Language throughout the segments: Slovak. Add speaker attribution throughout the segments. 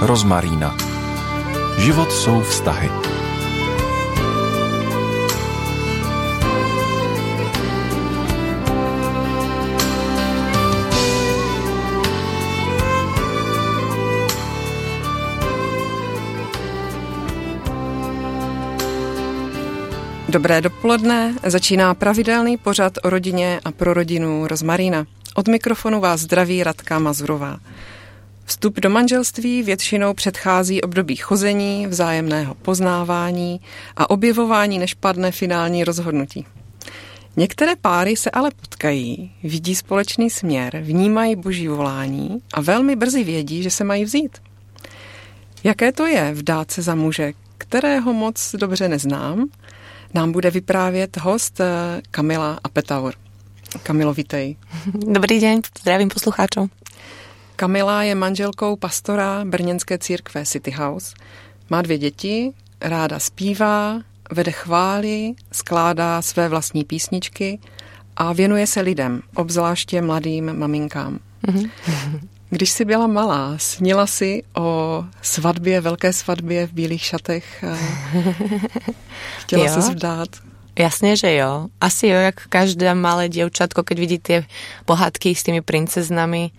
Speaker 1: Rozmarína. Život jsou vztahy.
Speaker 2: Dobré dopoledne, začíná pravidelný pořad o rodině a pro rodinu Rozmarína. Od mikrofonu vás zdraví Radka Mazurová. Vstup do manželství většinou předchází období chození, vzájemného poznávání a objevování, než padne finální rozhodnutí. Některé páry se ale potkají, vidí společný směr, vnímají boží volání a velmi brzy vědí, že se mají vzít. Jaké to je vdát se za muže, kterého moc dobře neznám, nám bude vyprávět host eh, Kamila Apetaur. Kamilo, vítej.
Speaker 3: Dobrý den, zdravím poslucháčov.
Speaker 2: Kamila je manželkou pastora brněnské církve City House. Má dvě děti, ráda zpívá, vede chvály, skládá své vlastní písničky a věnuje se lidem, obzvláště mladým maminkám. Mm-hmm. Když jsi byla malá, snila si o svatbě, velké svatbě v bílých šatech? Chtěla se vdát?
Speaker 3: Jasne, že jo. Asi jo, jak každé malé dievčatko, keď vidí tie pohádky s tými princeznami,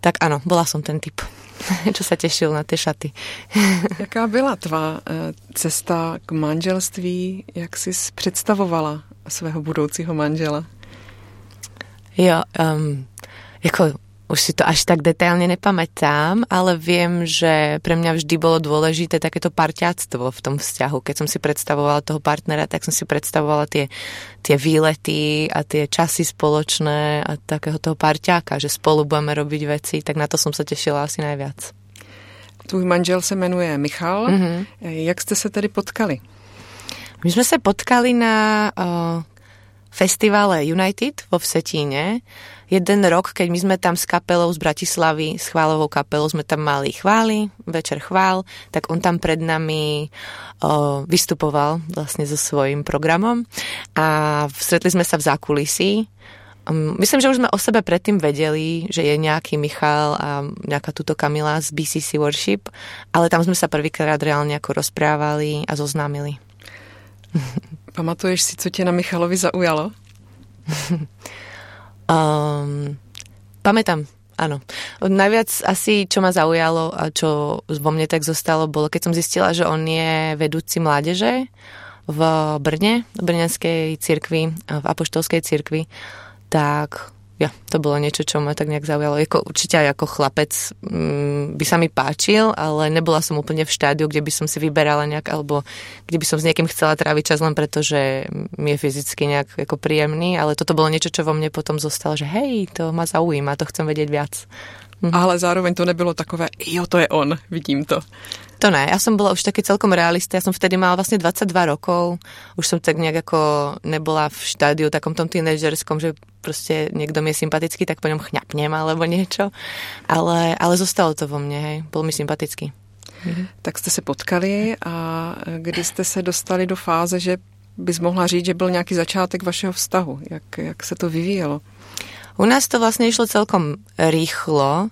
Speaker 3: tak ano, bola som ten typ, čo sa tešil na tie šaty.
Speaker 2: Jaká byla tvá eh, cesta k manželství? Jak jsi představovala svého budoucího manžela?
Speaker 3: Jo, um, jako už si to až tak detailne nepamätám, ale viem, že pre mňa vždy bolo dôležité takéto parťáctvo v tom vzťahu. Keď som si predstavovala toho partnera, tak som si predstavovala tie, tie výlety a tie časy spoločné a takého toho parťáka, že spolu budeme robiť veci, tak na to som sa tešila asi najviac.
Speaker 2: Tvůj manžel se jmenuje Michal. Mm-hmm. Jak jste se tedy potkali?
Speaker 3: My sme sa potkali na uh, festivale United vo Vsetíne jeden rok, keď my sme tam s kapelou z Bratislavy, s chválovou kapelou, sme tam mali chvály, večer chvál, tak on tam pred nami o, vystupoval vlastne so svojím programom a stretli sme sa v zákulisí. Um, myslím, že už sme o sebe predtým vedeli, že je nejaký Michal a nejaká túto Kamila z BCC Worship, ale tam sme sa prvýkrát reálne ako rozprávali a zoznámili.
Speaker 2: Pamatuješ si, co tě na Michalovi zaujalo?
Speaker 3: Um, pamätám, áno. Najviac asi, čo ma zaujalo a čo vo mne tak zostalo, bolo, keď som zistila, že on je vedúci mládeže v Brne, v Brňanskej cirkvi, v Apoštolskej cirkvi, tak ja, to bolo niečo, čo ma tak nejak zaujalo. Jako, určite aj ako chlapec mm, by sa mi páčil, ale nebola som úplne v štádiu, kde by som si vyberala nejak, alebo kde by som s niekým chcela tráviť čas len preto, že mi je fyzicky nejak ako príjemný, ale toto bolo niečo, čo vo mne potom zostalo, že hej, to ma zaujíma, to chcem vedieť viac.
Speaker 2: Mhm. Ale zároveň to nebylo takové, jo, to je on, vidím to.
Speaker 3: To ne, ja som bola už taký celkom realista, ja som vtedy mala vlastne 22 rokov, už som tak nejak ako nebola v štádiu takom tom tínedžerskom, že proste niekto mi je sympatický, tak po ňom chňapnem alebo niečo, ale, ale zostalo to vo mne, hej, bol mi sympatický.
Speaker 2: Mhm. Tak jste se potkali a kdy jste se dostali do fáze, že bys mohla říct, že byl nějaký začátek vašeho vztahu? Jak, jak se to vyvíjelo?
Speaker 3: U nás to vlastne išlo celkom rýchlo.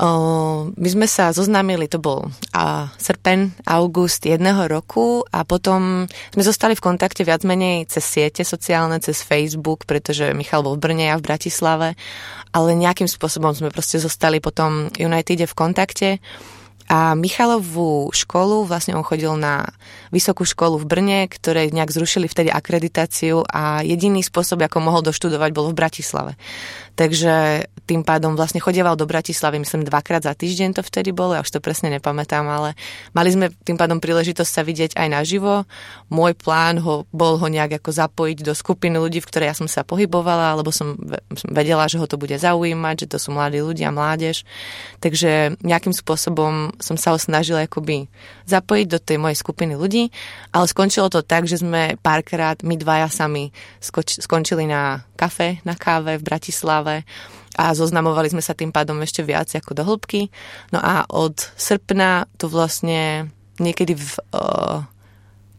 Speaker 3: My sme sa zoznámili, to bol a srpen, august jedného roku a potom sme zostali v kontakte viac menej cez siete sociálne, cez Facebook, pretože Michal bol v Brne, ja v Bratislave, ale nejakým spôsobom sme proste zostali potom Unitede v kontakte. A Michalovú školu, vlastne on chodil na vysokú školu v Brne, ktoré nejak zrušili vtedy akreditáciu a jediný spôsob, ako mohol doštudovať, bol v Bratislave. Takže tým pádom vlastne chodieval do Bratislavy, myslím dvakrát za týždeň to vtedy bolo, ja už to presne nepamätám, ale mali sme tým pádom príležitosť sa vidieť aj naživo. Môj plán ho, bol ho nejak ako zapojiť do skupiny ľudí, v ktorej ja som sa pohybovala, lebo som vedela, že ho to bude zaujímať, že to sú mladí ľudia, mládež. Takže nejakým spôsobom som sa ho snažila akoby zapojiť do tej mojej skupiny ľudí, ale skončilo to tak, že sme párkrát my dvaja sami skoč, skončili na kafe, na káve v Bratislave a zoznamovali sme sa tým pádom ešte viac ako do hĺbky. No a od srpna to vlastne niekedy v uh,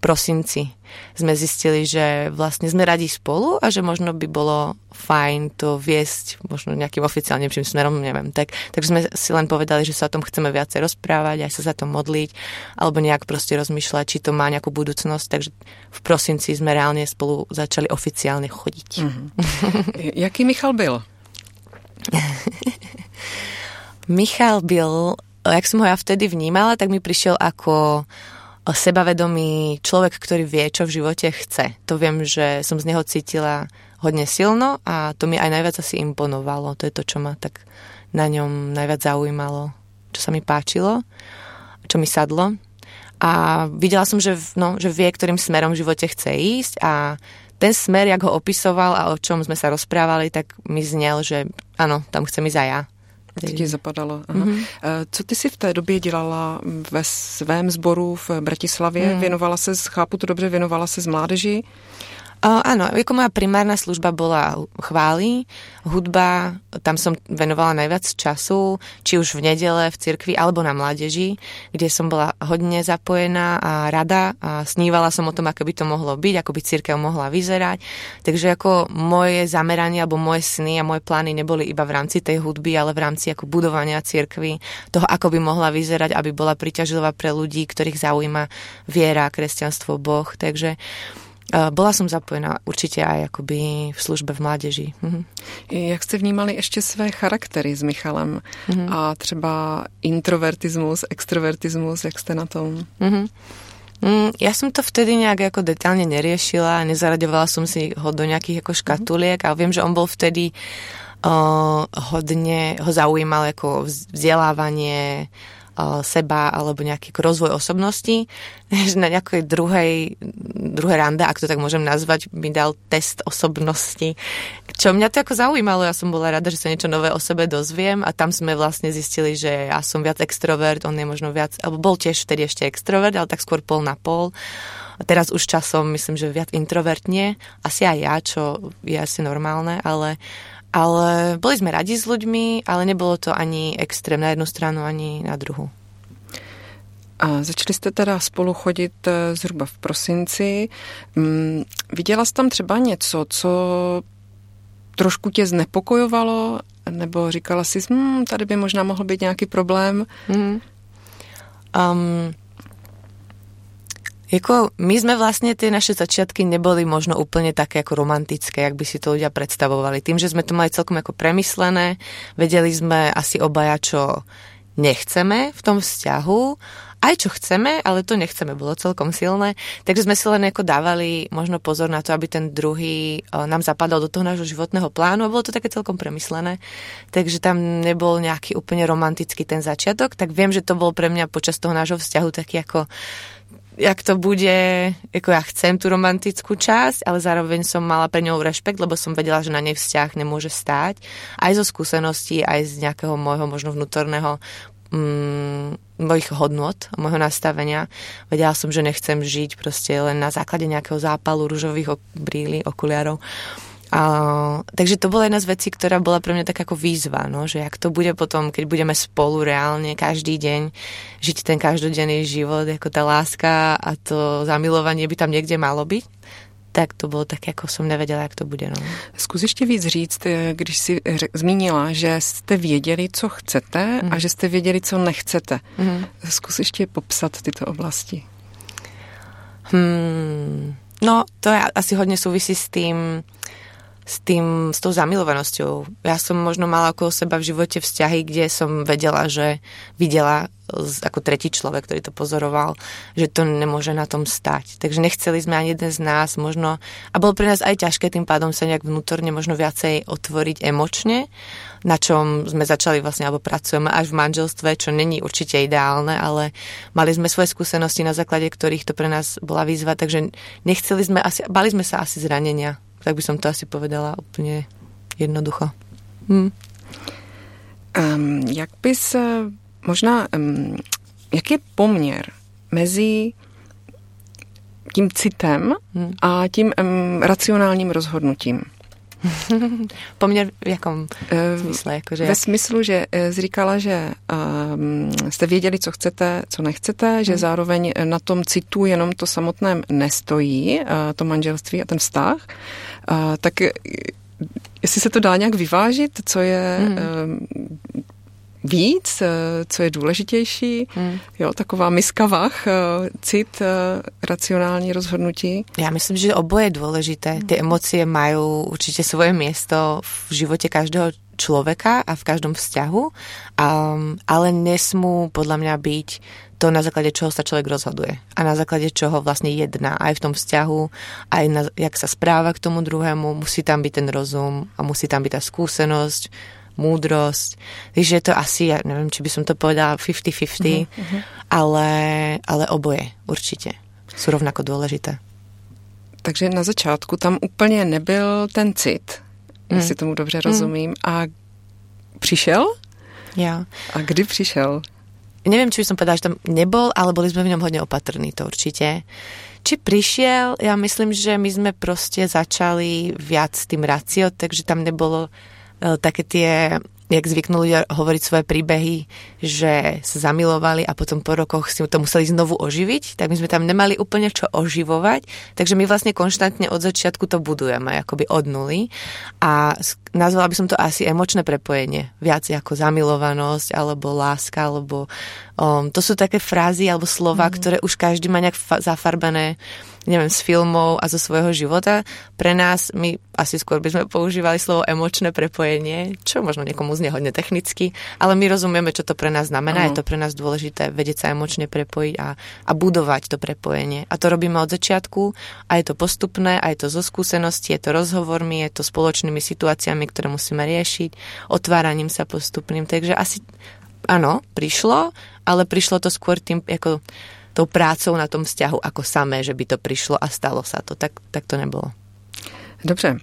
Speaker 3: prosinci sme zistili, že vlastne sme radi spolu a že možno by bolo fajn to viesť možno nejakým oficiálnejším smerom, neviem. Tak, tak sme si len povedali, že sa o tom chceme viacej rozprávať, aj sa za to modliť, alebo nejak proste rozmýšľať, či to má nejakú budúcnosť. Takže v prosinci sme reálne spolu začali oficiálne chodiť. Mm-hmm.
Speaker 2: Jaký Michal byl?
Speaker 3: Michal byl, jak som ho ja vtedy vnímala, tak mi prišiel ako sebavedomý človek, ktorý vie, čo v živote chce. To viem, že som z neho cítila hodne silno a to mi aj najviac asi imponovalo. To je to, čo ma tak na ňom najviac zaujímalo, čo sa mi páčilo, čo mi sadlo. A videla som, že, no, že vie, ktorým smerom v živote chce ísť a ten smer, jak ho opisoval a o čom sme sa rozprávali, tak mi znel, že áno, tam chcem ísť aj ja.
Speaker 2: To ti zapadalo. Aha. Mm-hmm. Co ty si v té době dělala ve svém sboru v Bratislavě? Mm. Věnovala se, chápu to dobře, věnovala se z mládeži?
Speaker 3: Uh, áno, ako moja primárna služba bola chvály, hudba, tam som venovala najviac času, či už v nedele, v cirkvi, alebo na mládeži, kde som bola hodne zapojená a rada a snívala som o tom, ako by to mohlo byť, ako by církev mohla vyzerať. Takže ako moje zameranie alebo moje sny a moje plány neboli iba v rámci tej hudby, ale v rámci ako budovania cirkvy, toho, ako by mohla vyzerať, aby bola priťažlivá pre ľudí, ktorých zaujíma viera, kresťanstvo, Boh. Takže bola som zapojená určite aj akoby v službe v mládeži. Mhm.
Speaker 2: Jak jste vnímali ještě své charaktery s Michalem? Mhm. A třeba introvertizmus, extrovertizmus, jak jste na tom? Mhm.
Speaker 3: Mm, ja som to vtedy nejak ako detálne neriešila, nezaraďovala som si ho do nejakých ako škatuliek a viem, že on bol vtedy uh, hodne, ho zaujímal ako vzdelávanie, seba alebo nejaký rozvoj osobnosti. Na nejakej druhej, druhej rande, ak to tak môžem nazvať, mi dal test osobnosti. Čo mňa to ako zaujímalo, ja som bola rada, že sa niečo nové o sebe dozviem a tam sme vlastne zistili, že ja som viac extrovert, on je možno viac, alebo bol tiež vtedy ešte extrovert, ale tak skôr pol na pol. A teraz už časom myslím, že viac introvertne, asi aj ja, čo je asi normálne, ale ale boli sme radi s ľuďmi, ale nebolo to ani extrém na jednu stranu, ani na druhou.
Speaker 2: A začali jste teda spolu chodit eh, zhruba v prosinci. Mm, viděla jsi tam třeba něco, co trošku tě znepokojovalo, nebo říkala si, hm, tady by možná mohl být nějaký problém? Mm. Um,
Speaker 3: Jako, my sme vlastne tie naše začiatky neboli možno úplne také ako romantické, jak by si to ľudia predstavovali. Tým, že sme to mali celkom ako premyslené, vedeli sme asi obaja, čo nechceme v tom vzťahu, aj čo chceme, ale to nechceme, bolo celkom silné. Takže sme si len ako dávali možno pozor na to, aby ten druhý nám zapadal do toho nášho životného plánu a bolo to také celkom premyslené. Takže tam nebol nejaký úplne romantický ten začiatok, tak viem, že to bol pre mňa počas toho nášho vzťahu taký ako jak to bude, ako ja chcem tú romantickú časť, ale zároveň som mala pre ňou rešpekt, lebo som vedela, že na nej vzťah nemôže stáť. Aj zo skúseností, aj z nejakého môjho možno vnútorného mm, mojich hodnot, môjho nastavenia. Vedela som, že nechcem žiť proste len na základe nejakého zápalu rúžových brýlí, okuliarov. A, takže to bola jedna z vecí, ktorá bola pre mňa tak ako výzva, no, že ak to bude potom, keď budeme spolu reálne každý deň žiť ten každodenný život, ako tá láska a to zamilovanie by tam niekde malo byť, tak to bylo tak, jako jsem nevěděla, jak to bude. No.
Speaker 2: Zkus ještě víc říct, eh, když si zmínila, že jste věděli, co chcete mm. a mhm. že jste věděli, co nechcete. Mm. Zkus ještě popsat tyto oblasti.
Speaker 3: Hmm, no, to je asi hodně souvisí s tím, s tým, s tou zamilovanosťou. Ja som možno mala okolo seba v živote vzťahy, kde som vedela, že videla ako tretí človek, ktorý to pozoroval, že to nemôže na tom stať. Takže nechceli sme ani jeden z nás možno, a bolo pre nás aj ťažké tým pádom sa nejak vnútorne možno viacej otvoriť emočne, na čom sme začali vlastne, alebo pracujeme až v manželstve, čo není určite ideálne, ale mali sme svoje skúsenosti, na základe ktorých to pre nás bola výzva, takže nechceli sme asi, bali sme sa asi zranenia tak by som to asi povedala úplně jednoducho. Hm.
Speaker 2: Um, jak bys možná, um, jak je poměr mezi tím citem hmm. a tím um, racionálním rozhodnutím?
Speaker 3: Poměr v jakom smysle? Jako,
Speaker 2: že Ve smyslu, že zříkala, že um, jste věděli, co chcete, co nechcete, že hmm. zároveň na tom citu jenom to samotném nestojí, uh, to manželství a ten vztah, uh, tak jestli se to dá nějak vyvážit, co je hmm. Víc, eh, co je důležitější. Hmm. Jo, taková miska vach, eh, cit, eh, racionální rozhodnutí.
Speaker 3: Já myslím, že oboje je důležité. Hmm. Ty emoce mají určitě svoje místo v životě každého človeka a v každom vzťahu, um, ale nesmú podľa mňa byť to, na základe čoho sa človek rozhoduje a na základe čoho vlastne jedná aj v tom vzťahu, aj na, jak sa správa k tomu druhému, musí tam byť ten rozum a musí tam byť tá skúsenosť, múdrosť. Takže je to asi, ja neviem, či by som to povedala 50-50, uh-huh, uh-huh. Ale, ale oboje určitě jsou rovnako důležité.
Speaker 2: Takže na začátku tam úplně nebyl ten cit, mm. jestli tomu dobře rozumím. Mm. A přišel?
Speaker 3: Ja.
Speaker 2: A kdy přišel?
Speaker 3: Neviem, či by som povedala, že tam nebol, ale boli sme v ňom hodne opatrní, to určite. Či prišiel, ja myslím, že my sme proste začali viac tým racio, takže tam nebolo také tie jak zvyknú ľudia hovoriť svoje príbehy, že sa zamilovali a potom po rokoch si to museli znovu oživiť, tak my sme tam nemali úplne čo oživovať, takže my vlastne konštantne od začiatku to budujeme, akoby od nuly. A nazvala by som to asi emočné prepojenie, viac ako zamilovanosť alebo láska, alebo um, to sú také frázy alebo slova, mm. ktoré už každý má nejak fa- zafarbené neviem, z filmov a zo svojho života. Pre nás, my asi skôr by sme používali slovo emočné prepojenie, čo možno niekomu znie hodne technicky, ale my rozumieme, čo to pre nás znamená. Uh-huh. Je to pre nás dôležité vedieť sa emočne prepojiť a, a budovať to prepojenie. A to robíme od začiatku a je to postupné, a je to zo skúsenosti, je to rozhovormi, je to spoločnými situáciami, ktoré musíme riešiť, otváraním sa postupným. Takže asi áno, prišlo, ale prišlo to skôr tým, ako tou prácou na tom vzťahu ako samé, že by to přišlo a stalo se to. Tak, tak to nebylo.
Speaker 2: Dobře,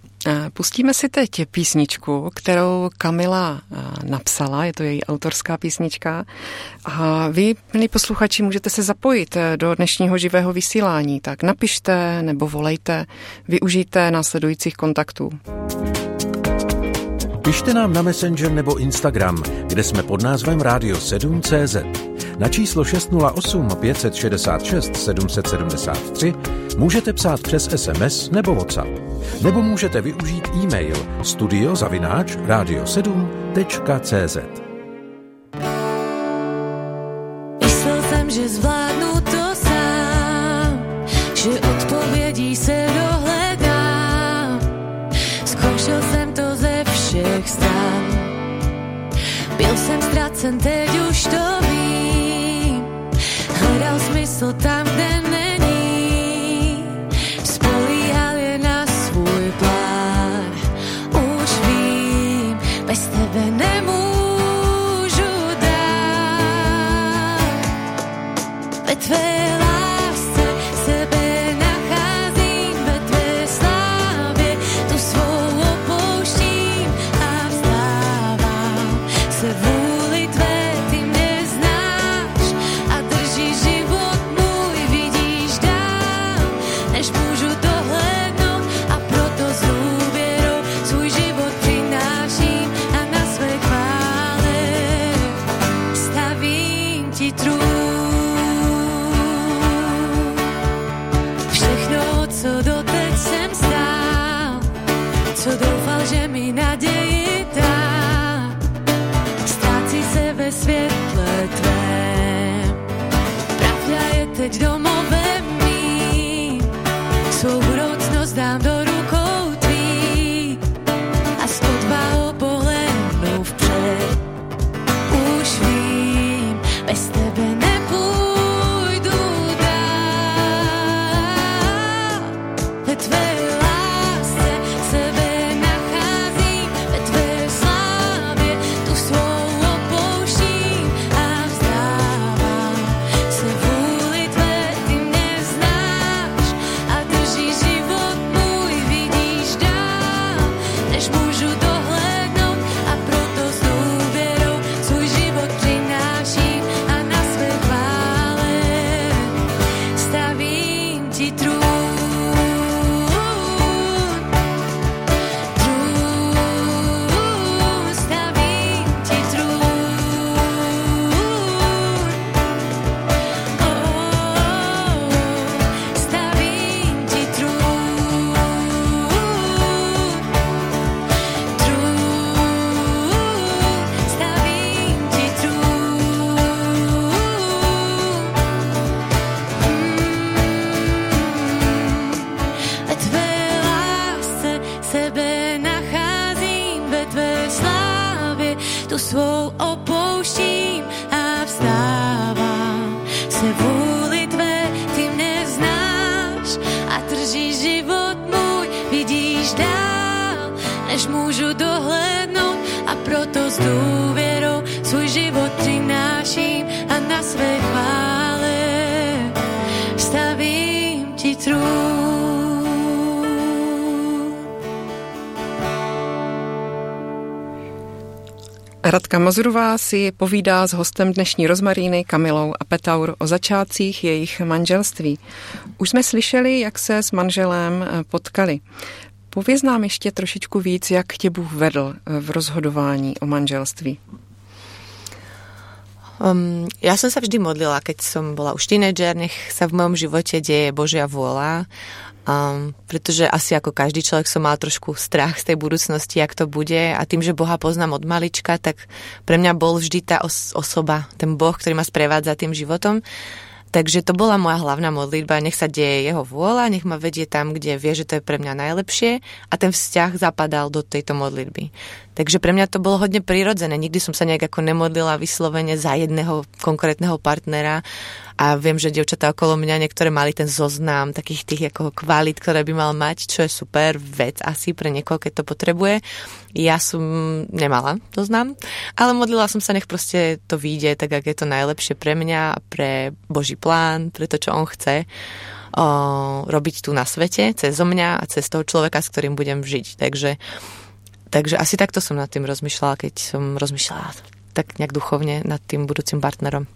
Speaker 2: pustíme si teď písničku, kterou Kamila napsala, je to její autorská písnička. A vy, milí posluchači, můžete se zapojit do dnešního živého vysílání, tak napište nebo volejte, využijte následujících kontaktů.
Speaker 1: Pište nám na Messenger nebo Instagram, kde jsme pod názvem Radio 7 CZ. Na číslo 608 566 773 můžete psát přes SMS nebo WhatsApp. Nebo můžete využít e-mail studiozavináč radio7.cz.
Speaker 4: Myslel jsem, že zvládnu to sám, že odpovědí se všech stran. Byl jsem ztracen, teď už to vím. Hledal smysl tam, kde digital So oporu.
Speaker 2: Radka Mazurová si povídá s hostem dnešní rozmaríny Kamilou a Petaur o začátcích jejich manželství. Už jsme slyšeli, jak se s manželem eh, potkali. Pověz nám ještě trošičku víc, jak tě Bůh vedl eh, v rozhodování o manželství.
Speaker 3: Um, ja som sa vždy modlila, keď som bola už tínedžer, nech sa v mojom živote deje Božia vôľa, um, pretože asi ako každý človek som mal trošku strach z tej budúcnosti, jak to bude a tým, že Boha poznám od malička, tak pre mňa bol vždy tá os- osoba, ten Boh, ktorý ma sprevádza tým životom. Takže to bola moja hlavná modlitba, nech sa deje jeho vôľa, nech ma vedie tam, kde vie, že to je pre mňa najlepšie a ten vzťah zapadal do tejto modlitby. Takže pre mňa to bolo hodne prirodzené. Nikdy som sa nejak ako nemodlila vyslovene za jedného konkrétneho partnera a viem, že dievčatá okolo mňa niektoré mali ten zoznam takých tých ako kvalit, ktoré by mal mať, čo je super vec asi pre niekoho, keď to potrebuje. Ja som nemala zoznam, ale modlila som sa, nech proste to vyjde tak, ak je to najlepšie pre mňa, pre Boží plán, pre to, čo on chce o, robiť tu na svete, cez mňa a cez toho človeka, s ktorým budem žiť. Takže Takže asi takto som nad tým rozmýšľala, keď som rozmýšľala tak nějak duchovně nad tím budoucím partnerom.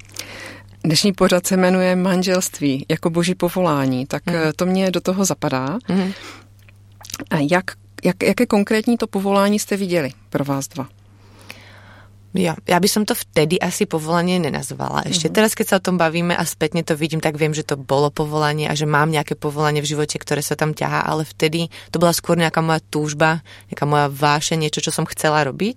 Speaker 2: Dnešní pořad se jmenuje Manželství jako boží povolání, tak mm. to mě do toho zapadá. Mm. A jak, jak, jaké konkrétní to povolání jste viděli pro vás dva?
Speaker 3: Ja, ja by som to vtedy asi povolanie nenazvala. Ešte mm-hmm. teraz, keď sa o tom bavíme a spätne to vidím, tak viem, že to bolo povolanie a že mám nejaké povolanie v živote, ktoré sa tam ťahá, ale vtedy to bola skôr nejaká moja túžba, nejaká moja váše, niečo, čo som chcela robiť.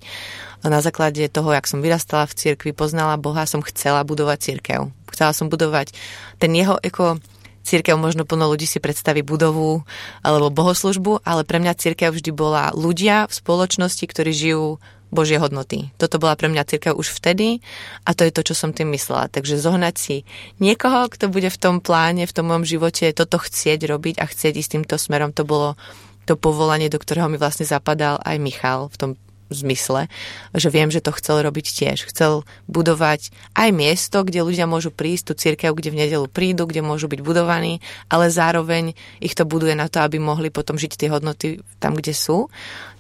Speaker 3: A na základe toho, jak som vyrastala v cirkvi, poznala Boha, som chcela budovať cirkev. Chcela som budovať ten jeho ako církev možno plno ľudí si predstaví budovu alebo bohoslužbu, ale pre mňa církev vždy bola ľudia v spoločnosti, ktorí žijú Božie hodnoty. Toto bola pre mňa církev už vtedy a to je to, čo som tým myslela. Takže zohnať si niekoho, kto bude v tom pláne, v tom mojom živote toto chcieť robiť a chcieť ísť týmto smerom, to bolo to povolanie, do ktorého mi vlastne zapadal aj Michal v tom zmysle, že viem, že to chcel robiť tiež. Chcel budovať aj miesto, kde ľudia môžu prísť, tú církev, kde v nedelu prídu, kde môžu byť budovaní, ale zároveň ich to buduje na to, aby mohli potom žiť tie hodnoty tam, kde sú.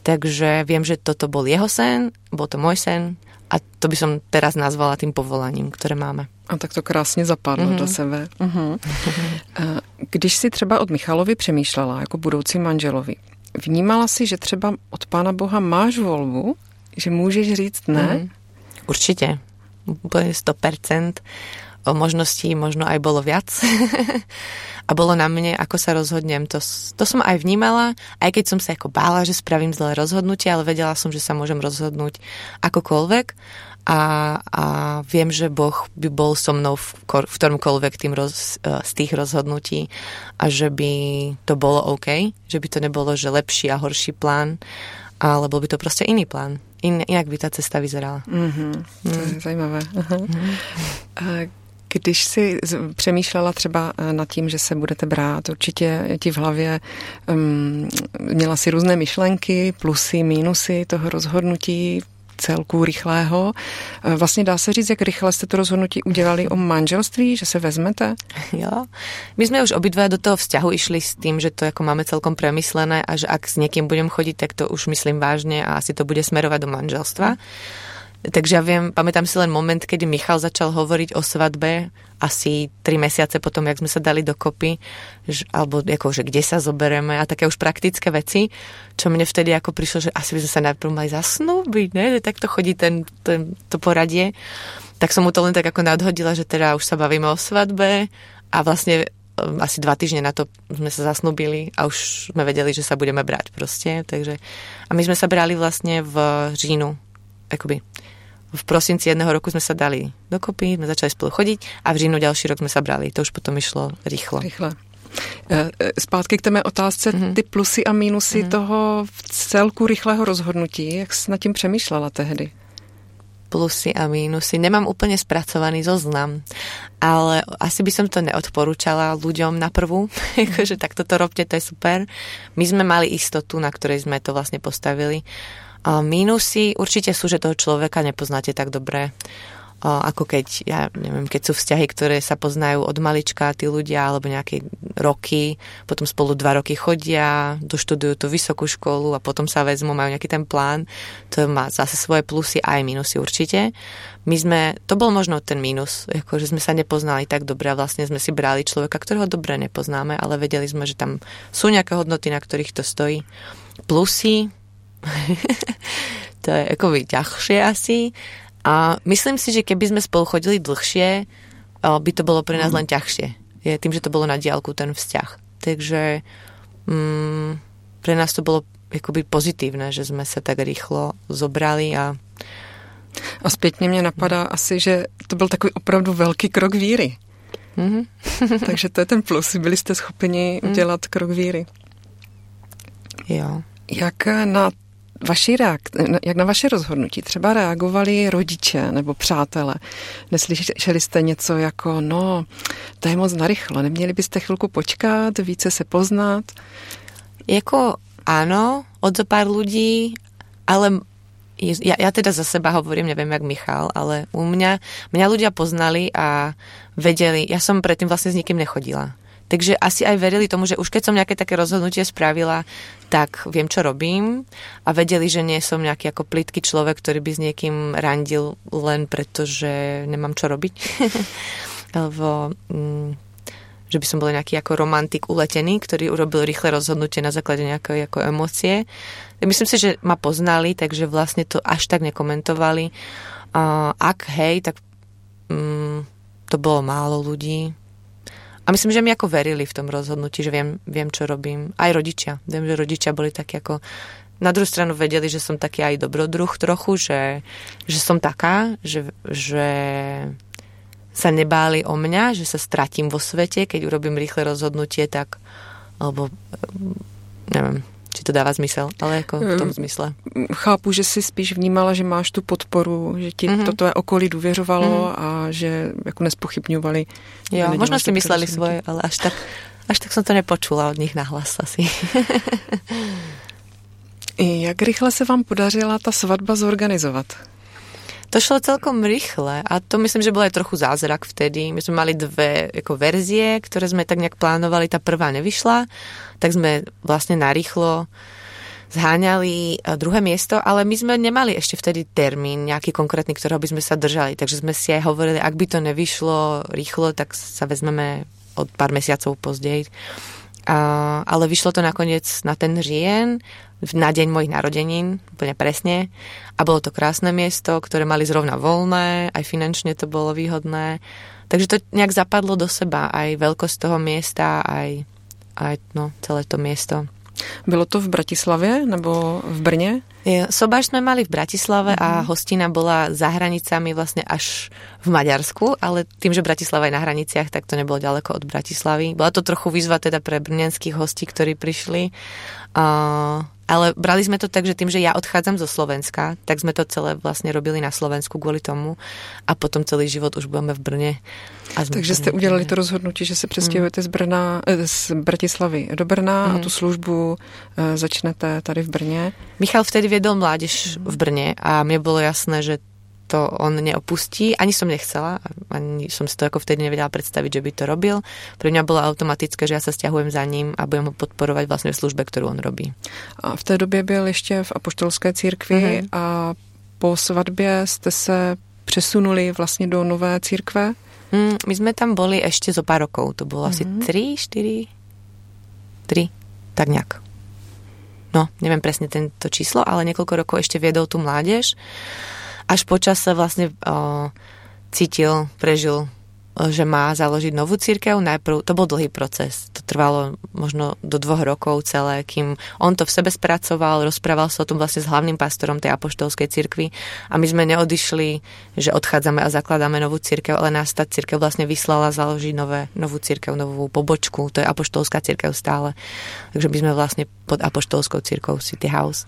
Speaker 3: Takže viem, že toto bol jeho sen, bol to môj sen a to by som teraz nazvala tým povolaním, které máme.
Speaker 2: A tak to krásně zapadlo mm-hmm. do sebe. Mm-hmm. Když si třeba od Michalovi přemýšlela jako budoucí manželovi, vnímala si, že třeba od Pána Boha máš volbu, že můžeš říct ne? Mm,
Speaker 3: určitě. Úplně 100% o možností možno aj bolo viac. a bolo na mne, ako sa rozhodnem. To, to som aj vnímala, aj keď som sa ako bála, že spravím zlé rozhodnutie, ale vedela som, že sa môžem rozhodnúť akokoľvek a, a viem, že Boh by bol so mnou v, v ktoromkoľvek tým roz, e, z tých rozhodnutí a že by to bolo OK, že by to nebolo, že lepší a horší plán, ale bol by to proste iný plán. In, inak by ta cesta vyzerala.
Speaker 2: Mm-hmm. To je mm. zajímavé. Mm-hmm. Když si přemýšlela třeba e, nad tím, že se budete brát, určitě ti v hlavě um, měla si různé myšlenky, plusy, mínusy toho rozhodnutí, celku rychlého. E, vlastně dá se říct, jak rychle jste to rozhodnutí udělali o manželství, že se vezmete?
Speaker 3: Jo. My jsme už obidva do toho vzťahu išli s tým, že to jako máme celkom premyslené a že ak s někým budem chodit, tak to už myslím vážně a asi to bude smerovat do manželstva. Mm. Takže ja viem, pamätám si len moment, kedy Michal začal hovoriť o svadbe, asi tri mesiace potom, jak sme sa dali dokopy, že, alebo ako, že kde sa zobereme a také už praktické veci, čo mne vtedy ako prišlo, že asi by sme sa najprv mali zasnúbiť, ne? Že takto chodí ten, ten, to poradie. Tak som mu to len tak ako nadhodila, že teda už sa bavíme o svadbe a vlastne um, asi dva týždne na to sme sa zasnúbili a už sme vedeli, že sa budeme brať proste. Takže, a my sme sa brali vlastne v říjnu, akoby v prosinci jedného roku sme sa dali dokopy, sme začali spolu chodiť a v říjnu ďalší rok sme sa brali. To už potom išlo rýchlo.
Speaker 2: Rýchle. Eh, eh, zpátky k té mé otázce, mm-hmm. ty plusy a mínusy mm-hmm. toho v celku rychlého rozhodnutí. Jak jsi nad tím přemýšlela tehdy?
Speaker 3: plusy a mínusy. Nemám úplne spracovaný zoznam, ale asi by som to neodporúčala ľuďom na prvú, akože tak toto robte, to je super. My sme mali istotu, na ktorej sme to vlastne postavili. A mínusy určite sú, že toho človeka nepoznáte tak dobre ako keď, ja neviem, keď sú vzťahy, ktoré sa poznajú od malička, tí ľudia, alebo nejaké roky, potom spolu dva roky chodia, doštudujú tú vysokú školu a potom sa vezmú, majú nejaký ten plán. To má zase svoje plusy aj minusy určite. My sme, to bol možno ten mínus, ako že sme sa nepoznali tak dobre a vlastne sme si brali človeka, ktorého dobre nepoznáme, ale vedeli sme, že tam sú nejaké hodnoty, na ktorých to stojí. Plusy, to je akoby ťažšie asi, a myslím si, že keby sme spolu chodili dlhšie, by to bolo pre nás mm. len ťažšie. Je tým, že to bolo na diálku ten vzťah. Takže mm, pre nás to bolo akoby pozitívne, že sme sa tak rýchlo zobrali a
Speaker 2: a zpětně mě napadá asi, že to byl takový opravdu velký krok víry. Mm-hmm. Takže to je ten plus. Byli jste schopni mm. udělat krok víry.
Speaker 3: Jo.
Speaker 2: Jak na vaši reak- jak na vaše rozhodnutí třeba reagovali rodiče nebo přátelé? Neslyšeli jste něco jako, no, to je moc narychlo, neměli byste chvilku počkat, více se poznat?
Speaker 3: Jako áno, od zo pár ľudí, ale ja, ja teda za seba hovorím, neviem jak Michal, ale u mňa, mňa ľudia poznali a vedeli, ja som predtým vlastne s nikým nechodila. Takže asi aj verili tomu, že už keď som nejaké také rozhodnutie spravila, tak viem, čo robím a vedeli, že nie som nejaký ako plitký človek, ktorý by s niekým randil len preto, že nemám čo robiť. Alebo mm, že by som bol nejaký ako romantik uletený, ktorý urobil rýchle rozhodnutie na základe nejakej ako emócie. Myslím si, že ma poznali, takže vlastne to až tak nekomentovali. Uh, ak hej, tak mm, to bolo málo ľudí a myslím, že mi ako verili v tom rozhodnutí, že viem, viem, čo robím. Aj rodičia. Viem, že rodičia boli takí ako... Na druhú stranu vedeli, že som taký aj dobrodruh trochu, že, že som taká, že, že sa nebáli o mňa, že sa stratím vo svete, keď urobím rýchle rozhodnutie, tak alebo neviem, či to dává zmysel, ale ako v tom ehm, zmysle.
Speaker 2: Chápu, že si spíš vnímala, že máš tu podporu, že ti mm-hmm. toto okolí důvěřovalo mm-hmm. a že jako nespochybňovali.
Speaker 3: Jo, možno si mysleli svoje, ale až tak, až tak som to nepočula od nich nahlas asi.
Speaker 2: Jak rychle se vám podařila ta svatba zorganizovat?
Speaker 3: To šlo celkom rýchle a to myslím, že bol aj trochu zázrak vtedy. My sme mali dve ako verzie, ktoré sme tak nejak plánovali. Tá prvá nevyšla, tak sme vlastne narýchlo zháňali druhé miesto, ale my sme nemali ešte vtedy termín nejaký konkrétny, ktorého by sme sa držali. Takže sme si aj hovorili, ak by to nevyšlo rýchlo, tak sa vezmeme od pár mesiacov pozdej. Ale vyšlo to nakoniec na ten žien na deň mojich narodenín, úplne presne. A bolo to krásne miesto, ktoré mali zrovna voľné, aj finančne to bolo výhodné. Takže to nejak zapadlo do seba, aj veľkosť toho miesta, aj, aj no, celé to miesto.
Speaker 2: Bylo to v Bratislavě nebo v Brně?
Speaker 3: Sobáš sme mali v Bratislave uh-huh. a mhm. hostina bola za hranicami vlastne až v Maďarsku, ale tým, že Bratislava je na hraniciach, tak to nebolo ďaleko od Bratislavy. Bola to trochu výzva teda pre brňanských hostí, ktorí prišli. Uh, ale brali sme to tak, že tým, že ja odchádzam zo Slovenska, tak sme to celé vlastne robili na Slovensku kvôli tomu a potom celý život už budeme v Brne.
Speaker 2: A Takže ste udělali to rozhodnutí, že se přestěhujete mm. z, Brna, eh, z Bratislavy do Brna mm. a tu službu eh, začnete tady v Brně.
Speaker 3: Michal vtedy viedol mládež v Brne a mne bolo jasné, že to on neopustí. Ani som nechcela, ani som si to ako vtedy nevedela predstaviť, že by to robil. Pre mňa bolo automatické, že ja sa stiahujem za ním a budem ho podporovať vlastne v službe, ktorú on robí.
Speaker 2: A v té době byl ještě v apoštolské církvi mm-hmm. a po svatbě ste se přesunuli vlastne do nové církve?
Speaker 3: Mm, my sme tam boli ešte zo pár rokov. To bolo mm-hmm. asi 3, 4, 3, tak nejak. No, neviem presne tento číslo, ale niekoľko rokov ešte viedol tú mládež až počas sa vlastne o, cítil, prežil, že má založiť novú církev. Najprv, to bol dlhý proces. To trvalo možno do dvoch rokov celé, kým on to v sebe spracoval, rozprával sa o tom vlastne s hlavným pastorom tej apoštolskej cirkvi a my sme neodišli, že odchádzame a zakladáme novú cirkev, ale nás tá cirkev vlastne vyslala založiť nové, novú cirkev, novú pobočku, to je apoštolská cirkev stále. Takže my sme vlastne pod apoštolskou cirkvou City House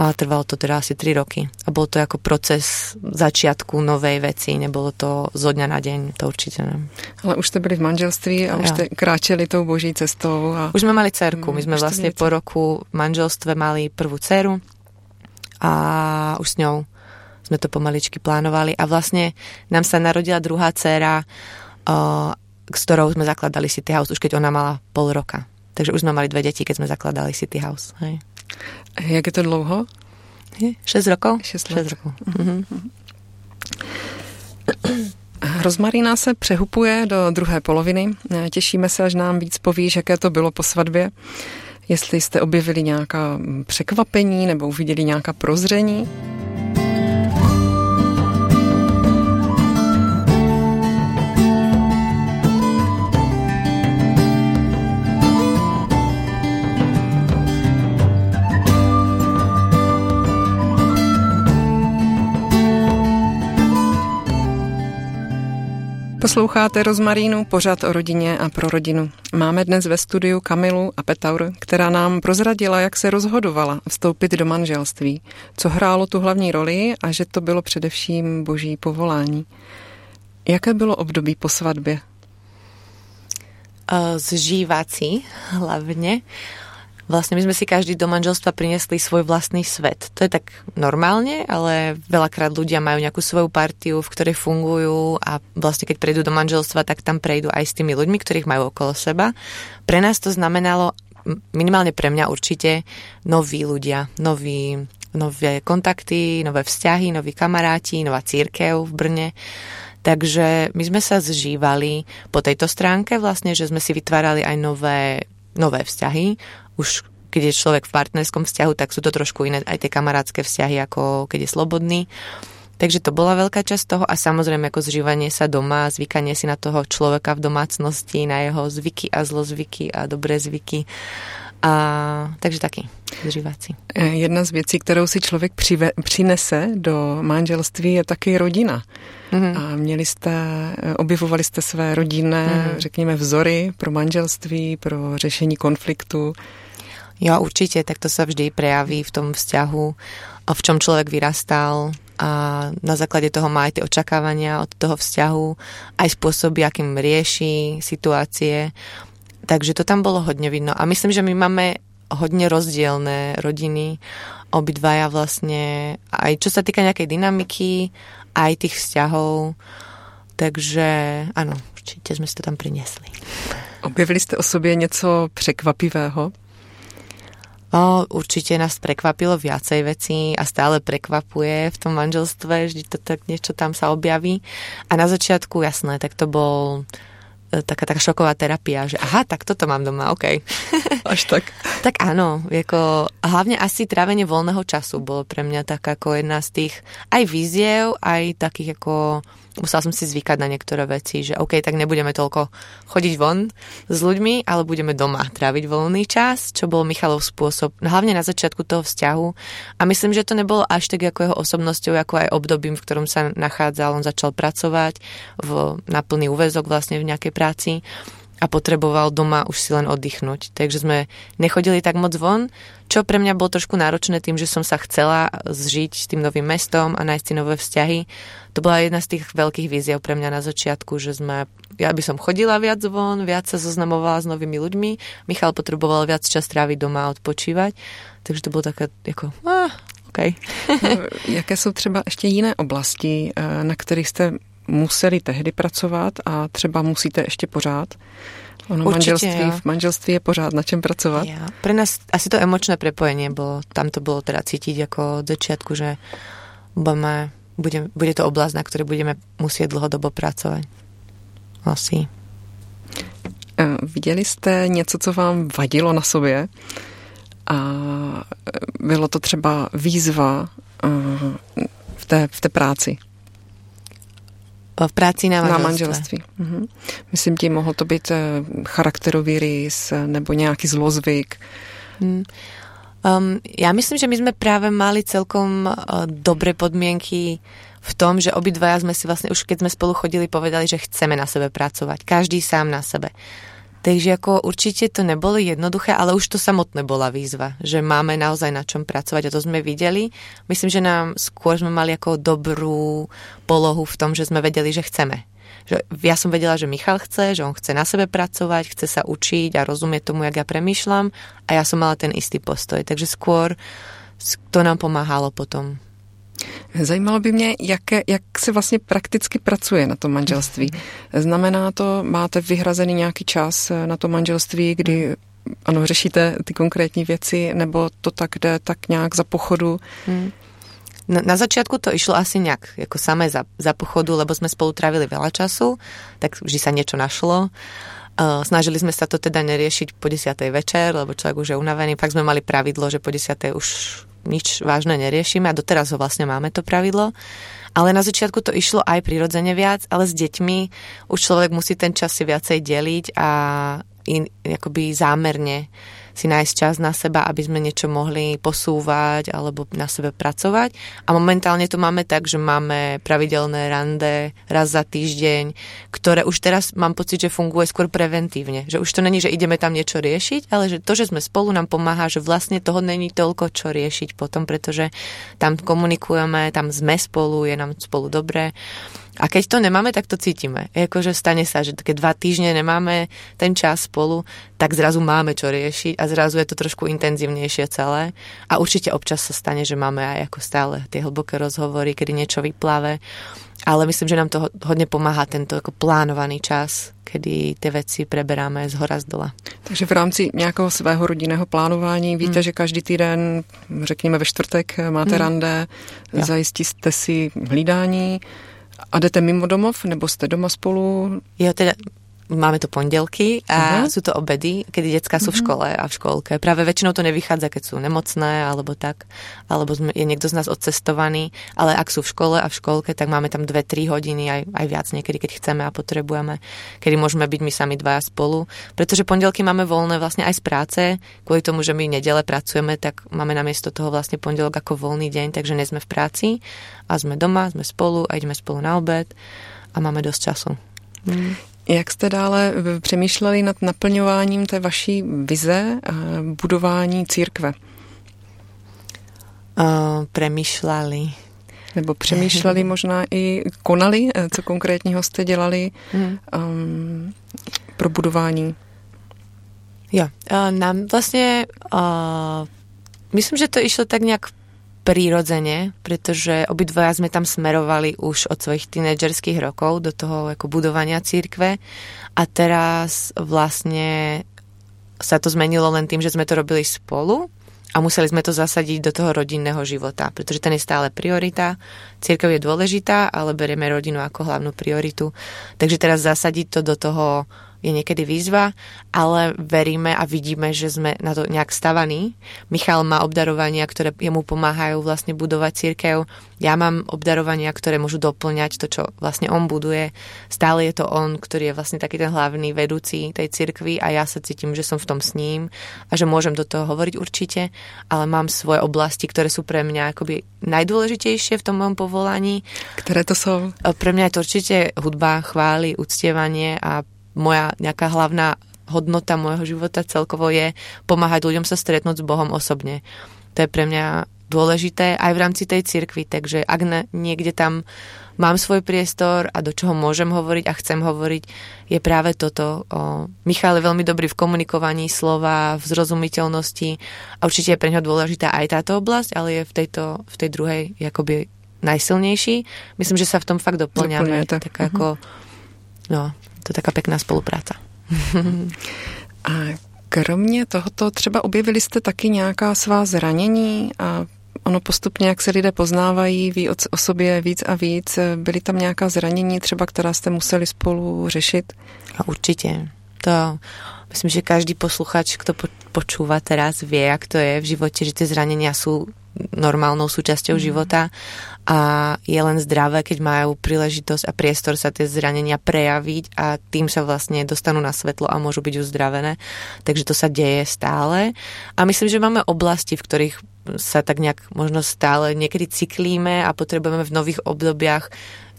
Speaker 3: a trvalo to teda asi 3 roky. A bol to ako proces začiatku novej veci, nebolo to zo dňa na deň, to určite ne.
Speaker 2: Ale už ste byli v manželství a ja. už ste kráčeli tou boží cestou. A...
Speaker 3: Už sme mali cerku, my sme už vlastne po roku v manželstve mali prvú dceru a už s ňou sme to pomaličky plánovali a vlastne nám sa narodila druhá dcera, s ktorou sme zakladali City House, už keď ona mala pol roka. Takže už sme mali dve deti, keď sme zakladali City House. Hej.
Speaker 2: Jak je to dlouho?
Speaker 3: Je 6 rokov.
Speaker 2: 6 let. 6 rokov. Mm-hmm. Rozmarína se přehupuje do druhé poloviny. Těšíme se, až nám víc povíš, jaké to bylo po svatbě. Jestli jste objevili nějaká překvapení nebo uviděli nějaká prozření. Posloucháte Rozmarínu, pořad o rodině a pro rodinu. Máme dnes ve studiu Kamilu a Petaur, která nám prozradila, jak se rozhodovala vstoupit do manželství, co hrálo tu hlavní roli a že to bylo především boží povolání. Jaké bylo období po svatbě?
Speaker 3: Zžívací hlavně vlastne my sme si každý do manželstva priniesli svoj vlastný svet. To je tak normálne, ale veľakrát ľudia majú nejakú svoju partiu, v ktorej fungujú a vlastne keď prejdú do manželstva, tak tam prejdú aj s tými ľuďmi, ktorých majú okolo seba. Pre nás to znamenalo, minimálne pre mňa určite, noví ľudia, noví, nové kontakty, nové vzťahy, noví kamaráti, nová církev v Brne. Takže my sme sa zžívali po tejto stránke vlastne, že sme si vytvárali aj nové, nové vzťahy už keď je človek v partnerskom vzťahu, tak sú to trošku iné aj tie kamarátske vzťahy, ako keď je slobodný. Takže to bola veľká časť toho a samozrejme ako zžívanie sa doma, zvykanie si na toho človeka v domácnosti, na jeho zvyky a zlozvyky a dobré zvyky. A, takže taky zžívací.
Speaker 2: Jedna z věcí, kterou si člověk přive, přinese do manželství, je taky rodina. Mm-hmm. A měli jste, objevovali jste své rodinné, mm-hmm. řekněme, vzory pro manželství, pro řešení konfliktu.
Speaker 3: Jo, určite, tak to sa vždy prejaví v tom vzťahu, v čom človek vyrastal a na základe toho má aj tie očakávania od toho vzťahu, aj spôsoby, akým rieši situácie. Takže to tam bolo hodne vidno. A myslím, že my máme hodne rozdielne rodiny, obidvaja vlastne, aj čo sa týka nejakej dynamiky, aj tých vzťahov. Takže áno, určite sme si to tam priniesli.
Speaker 2: Objevili ste o sobě něco překvapivého?
Speaker 3: O, určite nás prekvapilo viacej vecí a stále prekvapuje v tom manželstve, vždy to tak niečo tam sa objaví. A na začiatku, jasné, tak to bol e, taká, taká šoková terapia, že aha, tak toto mám doma, OK.
Speaker 2: Až tak?
Speaker 3: tak áno, ako, hlavne asi trávenie voľného času bolo pre mňa tak ako jedna z tých aj víziev, aj takých ako musela som si zvykať na niektoré veci, že OK, tak nebudeme toľko chodiť von s ľuďmi, ale budeme doma tráviť voľný čas, čo bol Michalov spôsob, hlavne na začiatku toho vzťahu. A myslím, že to nebolo až tak ako jeho osobnosťou, ako aj obdobím, v ktorom sa nachádzal. On začal pracovať v, na plný úvezok vlastne v nejakej práci a potreboval doma už si len oddychnúť. Takže sme nechodili tak moc von, čo pre mňa bolo trošku náročné tým, že som sa chcela zžiť s tým novým mestom a nájsť si nové vzťahy. To bola jedna z tých veľkých víziev pre mňa na začiatku, že sme, ja by som chodila viac von, viac sa zoznamovala s novými ľuďmi, Michal potreboval viac čas tráviť doma a odpočívať, takže to bolo také ako, ah, OK.
Speaker 2: no, jaké jsou třeba ještě jiné oblasti, eh, na kterých jste museli tehdy pracovat a třeba musíte ještě pořád? Ono Určite, manželství, jo. v manželství je pořád na čem pracovať.
Speaker 3: Ja. Pre nás asi to emočné prepojenie bolo, tam to bolo teda cítiť ako od začiatku, že budeme, bude, bude to oblasť, na ktorej budeme musieť dlhodobo pracovať. Asi.
Speaker 2: Viděli jste něco, co vám vadilo na sobě a bylo to třeba výzva v té, v té práci?
Speaker 3: V práci na manželství.
Speaker 2: Na manželství. Mhm. Myslím tím, mohl to být eh, charakterový rys nebo nějaký zlozvyk. Hmm.
Speaker 3: Um, ja myslím, že my sme práve mali celkom uh, dobré podmienky v tom, že obidvaja sme si vlastne už keď sme spolu chodili povedali, že chceme na sebe pracovať. Každý sám na sebe. Takže ako určite to nebolo jednoduché, ale už to samotné bola výzva, že máme naozaj na čom pracovať a to sme videli. Myslím, že nám skôr sme mali ako dobrú polohu v tom, že sme vedeli, že chceme. Že ja som vedela, že Michal chce, že on chce na sebe pracovať, chce sa učiť a rozumie tomu, jak ja premýšľam a ja som mala ten istý postoj. Takže skôr to nám pomáhalo potom
Speaker 2: Zajímalo by mě, jak, jak se vlastně prakticky pracuje na tom manželství. Znamená to, máte vyhrazený nějaký čas na to manželství, kdy ano, řešíte ty konkrétní věci, nebo to tak jde tak nějak za pochodu? Hmm.
Speaker 3: Na, na začiatku to išlo asi nejak ako samé za, za pochodu, lebo sme spolu trávili veľa času, tak vždy sa niečo našlo. Uh, snažili sme sa to teda neriešiť po 10. večer, lebo človek už je unavený. Fakt sme mali pravidlo, že po 10. už nič vážne neriešime a doteraz ho vlastne máme to pravidlo. Ale na začiatku to išlo aj prirodzene viac, ale s deťmi už človek musí ten čas si viacej deliť a in, akoby zámerne si nájsť čas na seba, aby sme niečo mohli posúvať alebo na sebe pracovať. A momentálne to máme tak, že máme pravidelné rande raz za týždeň, ktoré už teraz mám pocit, že funguje skôr preventívne. Že už to není, že ideme tam niečo riešiť, ale že to, že sme spolu nám pomáha, že vlastne toho není toľko čo riešiť potom, pretože tam komunikujeme, tam sme spolu, je nám spolu dobré. A keď to nemáme, tak to cítime. Je že stane sa, že keď dva týždne nemáme ten čas spolu, tak zrazu máme čo riešiť a zrazu je to trošku intenzívnejšie celé. A určite občas sa stane, že máme aj ako stále tie hlboké rozhovory, kedy niečo vyplave. Ale myslím, že nám to hodne pomáha tento ako plánovaný čas, kedy tie veci preberáme z hora z dola.
Speaker 2: Takže v rámci nějakého svého rodinného plánování víte, mm. že každý týden, řekněme ve čtvrtek, máte mm. rande, jo. zajistíte si hlídání, a jdete mimo domov, nebo jste doma spolu?
Speaker 3: Jo, teda máme tu pondelky a uh-huh. sú to obedy, kedy detská sú uh-huh. v mhm. škole a v školke. Práve väčšinou to nevychádza, keď sú nemocné alebo tak, alebo je niekto z nás odcestovaný, ale ak sú v škole a v školke, tak máme tam 2-3 hodiny, aj, aj viac niekedy, keď chceme a potrebujeme, kedy môžeme byť my sami dvaja spolu. Pretože pondelky máme voľné vlastne aj z práce, kvôli tomu, že my nedele pracujeme, tak máme namiesto toho vlastne pondelok ako voľný deň, takže nie sme v práci a sme doma, sme spolu a ideme spolu na obed a máme dosť času.
Speaker 2: Mm. Jak jste dále přemýšleli nad naplňováním té vaší vize a budování církve?
Speaker 3: Uh, přemýšleli.
Speaker 2: Nebo přemýšleli možná i konali, eh, co konkrétního jste dělali mm. um, pro budování?
Speaker 3: Jo, uh, nám vlastně uh, myslím, že to išlo tak nějak prirodzene, pretože obidvoja sme tam smerovali už od svojich tínedžerských rokov do toho ako budovania církve a teraz vlastne sa to zmenilo len tým, že sme to robili spolu a museli sme to zasadiť do toho rodinného života, pretože ten je stále priorita. Církev je dôležitá, ale berieme rodinu ako hlavnú prioritu. Takže teraz zasadiť to do toho je niekedy výzva, ale veríme a vidíme, že sme na to nejak stavaní. Michal má obdarovania, ktoré jemu pomáhajú vlastne budovať církev. Ja mám obdarovania, ktoré môžu doplňať to, čo vlastne on buduje. Stále je to on, ktorý je vlastne taký ten hlavný vedúci tej cirkvi a ja sa cítim, že som v tom s ním a že môžem do toho hovoriť určite, ale mám svoje oblasti, ktoré sú pre mňa akoby najdôležitejšie v tom mojom povolaní.
Speaker 2: Ktoré to sú?
Speaker 3: Pre mňa je to určite hudba, chvály, uctievanie a moja nejaká hlavná hodnota môjho života celkovo je pomáhať ľuďom sa stretnúť s Bohom osobne. To je pre mňa dôležité aj v rámci tej cirkvi, takže ak na, niekde tam mám svoj priestor a do čoho môžem hovoriť a chcem hovoriť, je práve toto. O, Michal je veľmi dobrý v komunikovaní slova, v zrozumiteľnosti a určite je pre ňo dôležitá aj táto oblasť, ale je v, tejto, v tej druhej akoby najsilnejší. Myslím, že sa v tom fakt doplňame. Tak uh-huh. ako, no, to je taká pekná spolupráca.
Speaker 2: a kromě tohoto třeba objevili jste taky nějaká svá zranění a ono postupně, jak se lidé poznávají, ví o sobě víc a víc. Byly tam nějaká zranění třeba, která jste museli spolu řešit?
Speaker 3: A určitě. To myslím, že každý posluchač, kto počúva teraz, vie, jak to je v živote, že tie zranenia sú normálnou súčasťou mm. života a je len zdravé, keď majú príležitosť a priestor sa tie zranenia prejaviť a tým sa vlastne dostanú na svetlo a môžu byť uzdravené. Takže to sa deje stále. A myslím, že máme oblasti, v ktorých sa tak nejak možno stále niekedy cyklíme a potrebujeme v nových obdobiach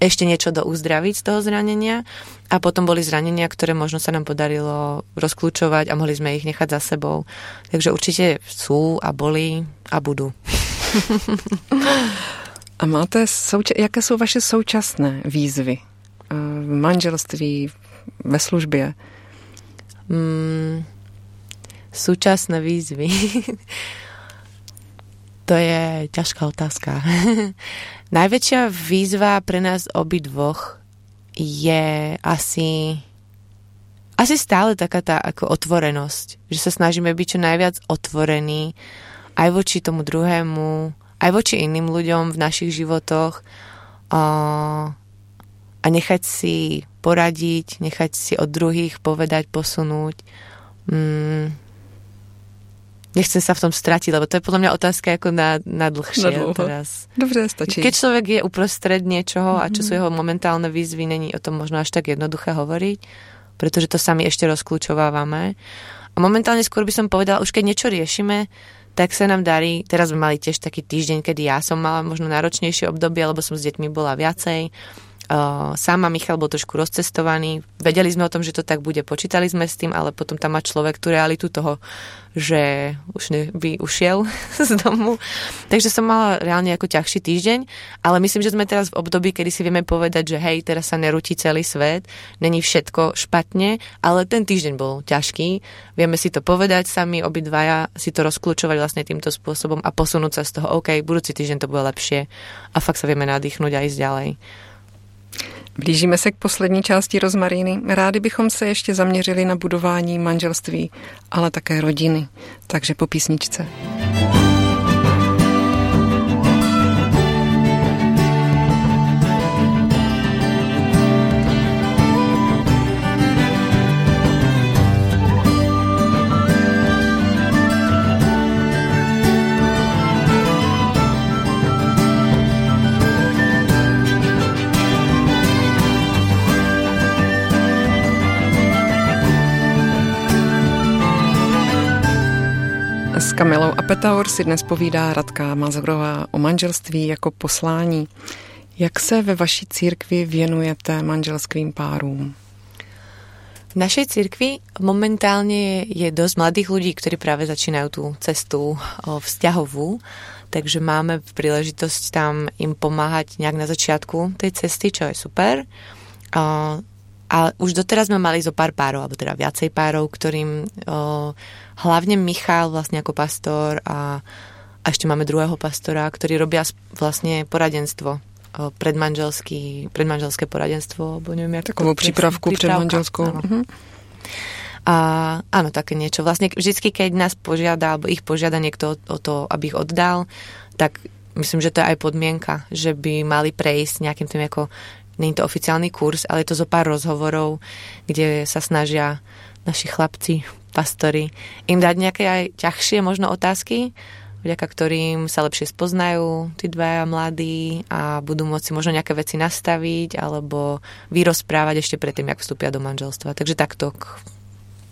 Speaker 3: ešte niečo do uzdraviť z toho zranenia a potom boli zranenia, ktoré možno sa nám podarilo rozklúčovať a mohli sme ich nechať za sebou. Takže určite sú a boli a budú.
Speaker 2: a máte, souča- jaké jsou vaše současné výzvy v manželství, ve službě?
Speaker 3: Mm, súčasné výzvy. to je ťažká otázka. Najväčšia výzva pre nás obidvoch je asi asi stále taká tá ako otvorenosť, že sa snažíme byť čo najviac otvorení aj voči tomu druhému, aj voči iným ľuďom v našich životoch a, a nechať si poradiť, nechať si od druhých povedať, posunúť. Mm, nechcem sa v tom stratiť, lebo to je podľa mňa otázka ako na, na dlhšie na teraz.
Speaker 2: Dobre, stačí.
Speaker 3: Keď človek je uprostred niečoho mm-hmm. a čo sú mhm. jeho momentálne výzvy, není o tom možno až tak jednoduché hovoriť, pretože to sami ešte rozklúčovávame. A momentálne skôr by som povedala, už keď niečo riešime, tak sa nám darí, teraz sme mali tiež taký týždeň, kedy ja som mala možno náročnejšie obdobie, lebo som s deťmi bola viacej Uh, sama Michal bol trošku rozcestovaný. Vedeli sme o tom, že to tak bude, počítali sme s tým, ale potom tam má človek tú realitu toho, že už ne, by ušiel z domu. Takže som mala reálne ako ťažší týždeň, ale myslím, že sme teraz v období, kedy si vieme povedať, že hej, teraz sa nerúti celý svet, není všetko špatne, ale ten týždeň bol ťažký. Vieme si to povedať sami, obidvaja si to rozklúčovať vlastne týmto spôsobom a posunúť sa z toho, OK, budúci týždeň to bude lepšie a fakt sa vieme nadýchnuť a ísť ďalej.
Speaker 2: Blížíme se k poslední části rozmaríny. Rádi bychom se ještě zaměřili na budování manželství, ale také rodiny. Takže po písničce. S Kamilou Apetaur si dnes povídá Radka Mazorová o manželství jako poslání. Jak se ve vaší církvi věnujete manželským párům?
Speaker 3: V našej cirkvi momentálne je dosť mladých ľudí, ktorí práve začínajú tú cestu vzťahovú, takže máme príležitosť tam im pomáhať nejak na začiatku tej cesty, čo je super. A už doteraz sme mali zo pár párov, alebo teda viacej párov, ktorým o, hlavne Michal vlastne ako pastor a, a ešte máme druhého pastora, ktorí robia vlastne poradenstvo predmanželský, predmanželské poradenstvo, alebo neviem, jak
Speaker 2: Takovou prípravku predmanželskou.
Speaker 3: Uh-huh. A áno, také niečo. Vlastne vždycky, keď nás požiada, alebo ich požiada niekto o, o to, aby ich oddal, tak myslím, že to je aj podmienka, že by mali prejsť nejakým tým ako je to oficiálny kurz, ale je to zo pár rozhovorov, kde sa snažia naši chlapci, pastori, im dať nejaké aj ťažšie možno otázky, vďaka ktorým sa lepšie spoznajú tí dvaja mladí a budú môcť možno nejaké veci nastaviť alebo vyrozprávať ešte predtým, jak vstúpia do manželstva. Takže takto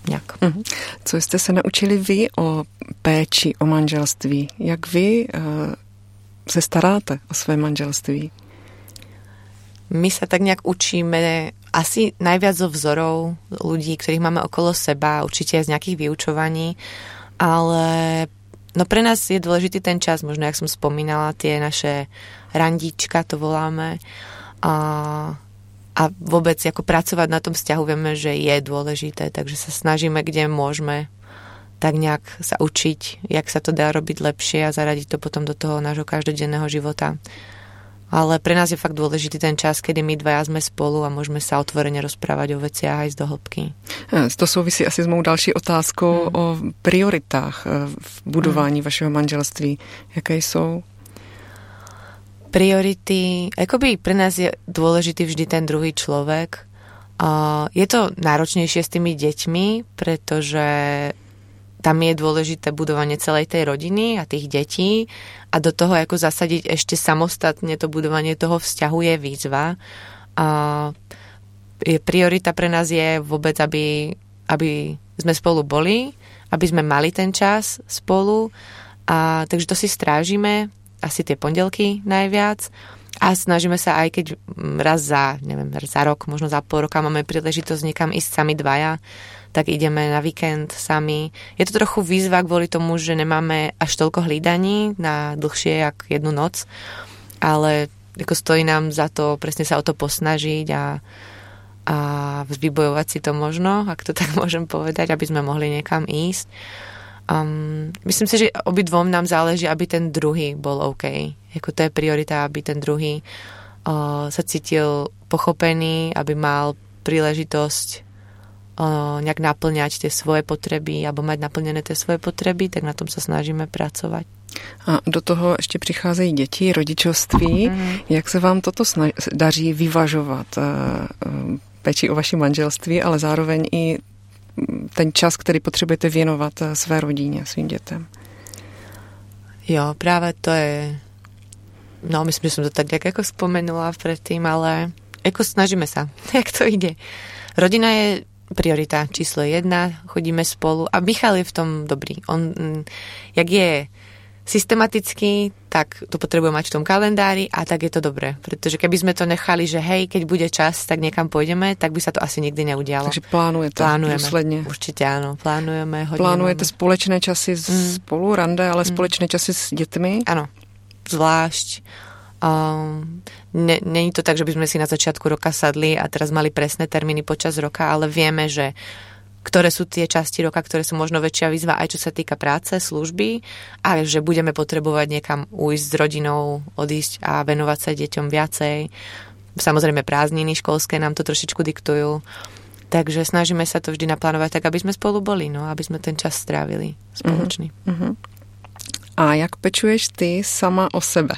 Speaker 3: nějak.
Speaker 2: Mhm. Co jste se naučili vy o péči, o manželství? Jak vy uh, se staráte o své manželství?
Speaker 3: My sa tak nejak učíme asi najviac zo vzorov ľudí, ktorých máme okolo seba, určite aj z nejakých vyučovaní, ale no pre nás je dôležitý ten čas, možno jak som spomínala, tie naše randíčka, to voláme, a, a vôbec ako pracovať na tom vzťahu vieme, že je dôležité, takže sa snažíme, kde môžeme tak nejak sa učiť, jak sa to dá robiť lepšie a zaradiť to potom do toho nášho každodenného života ale pre nás je fakt dôležitý ten čas, kedy my dvaja sme spolu a môžeme sa otvorene rozprávať o veciach aj z dohlbky.
Speaker 2: Eh, to souvisí asi s mou další otázkou hmm. o prioritách eh, v budování hmm. vašeho manželství. Jaké jsou?
Speaker 3: Priority, akoby pre nás je dôležitý vždy ten druhý človek. Je to náročnejšie s tými deťmi, pretože tam je dôležité budovanie celej tej rodiny a tých detí a do toho ako zasadiť ešte samostatne to budovanie toho vzťahu je výzva. A priorita pre nás je vôbec, aby, aby sme spolu boli, aby sme mali ten čas spolu. A, takže to si strážime asi tie pondelky najviac a snažíme sa aj keď raz za, neviem, za rok, možno za pol roka máme príležitosť niekam ísť sami dvaja, tak ideme na víkend sami. Je to trochu výzva kvôli tomu, že nemáme až toľko hlídaní na dlhšie jak jednu noc, ale ako stojí nám za to presne sa o to posnažiť a, a vybojovať si to možno, ak to tak môžem povedať, aby sme mohli niekam ísť. Um, myslím si, že obidvom nám záleží, aby ten druhý bol OK. Jako to je priorita, aby ten druhý uh, sa cítil pochopený, aby mal príležitosť nejak naplňať tie svoje potreby alebo mať naplnené tie svoje potreby, tak na tom sa snažíme pracovať.
Speaker 2: A do toho ještě přicházejí děti, rodičovství. Mm-hmm. Jak se vám toto daří vyvažovat? E, e, péči o vaši manželství, ale zároveň i ten čas, který potřebujete věnovat e, své rodině, svým dětem.
Speaker 3: Jo, práve to je... No, myslím, že som to tak ako spomenula predtým, ale ako snažíme sa, jak to ide. Rodina je priorita číslo jedna, chodíme spolu a Michal je v tom dobrý. On, mm, jak je systematicky, tak to potrebuje mať v tom kalendári a tak je to dobré. Pretože keby sme to nechali, že hej, keď bude čas, tak niekam pôjdeme, tak by sa to asi nikdy neudialo.
Speaker 2: Takže plánujete Plánujeme. dôsledne.
Speaker 3: Určite áno, plánujeme.
Speaker 2: Plánujete máme. společné časy mm. spolu, rande, ale mm. společné časy s deťmi?
Speaker 3: Áno, zvlášť. Um, Není to tak, že by sme si na začiatku roka sadli a teraz mali presné termíny počas roka, ale vieme, že ktoré sú tie časti roka, ktoré sú možno väčšia výzva aj čo sa týka práce, služby a že budeme potrebovať niekam ujsť s rodinou, odísť a venovať sa deťom viacej. Samozrejme prázdniny školské nám to trošičku diktujú. Takže snažíme sa to vždy naplánovať tak, aby sme spolu boli, no, aby sme ten čas strávili spoločný. Uh-huh.
Speaker 2: A jak pečuješ ty sama o sebe?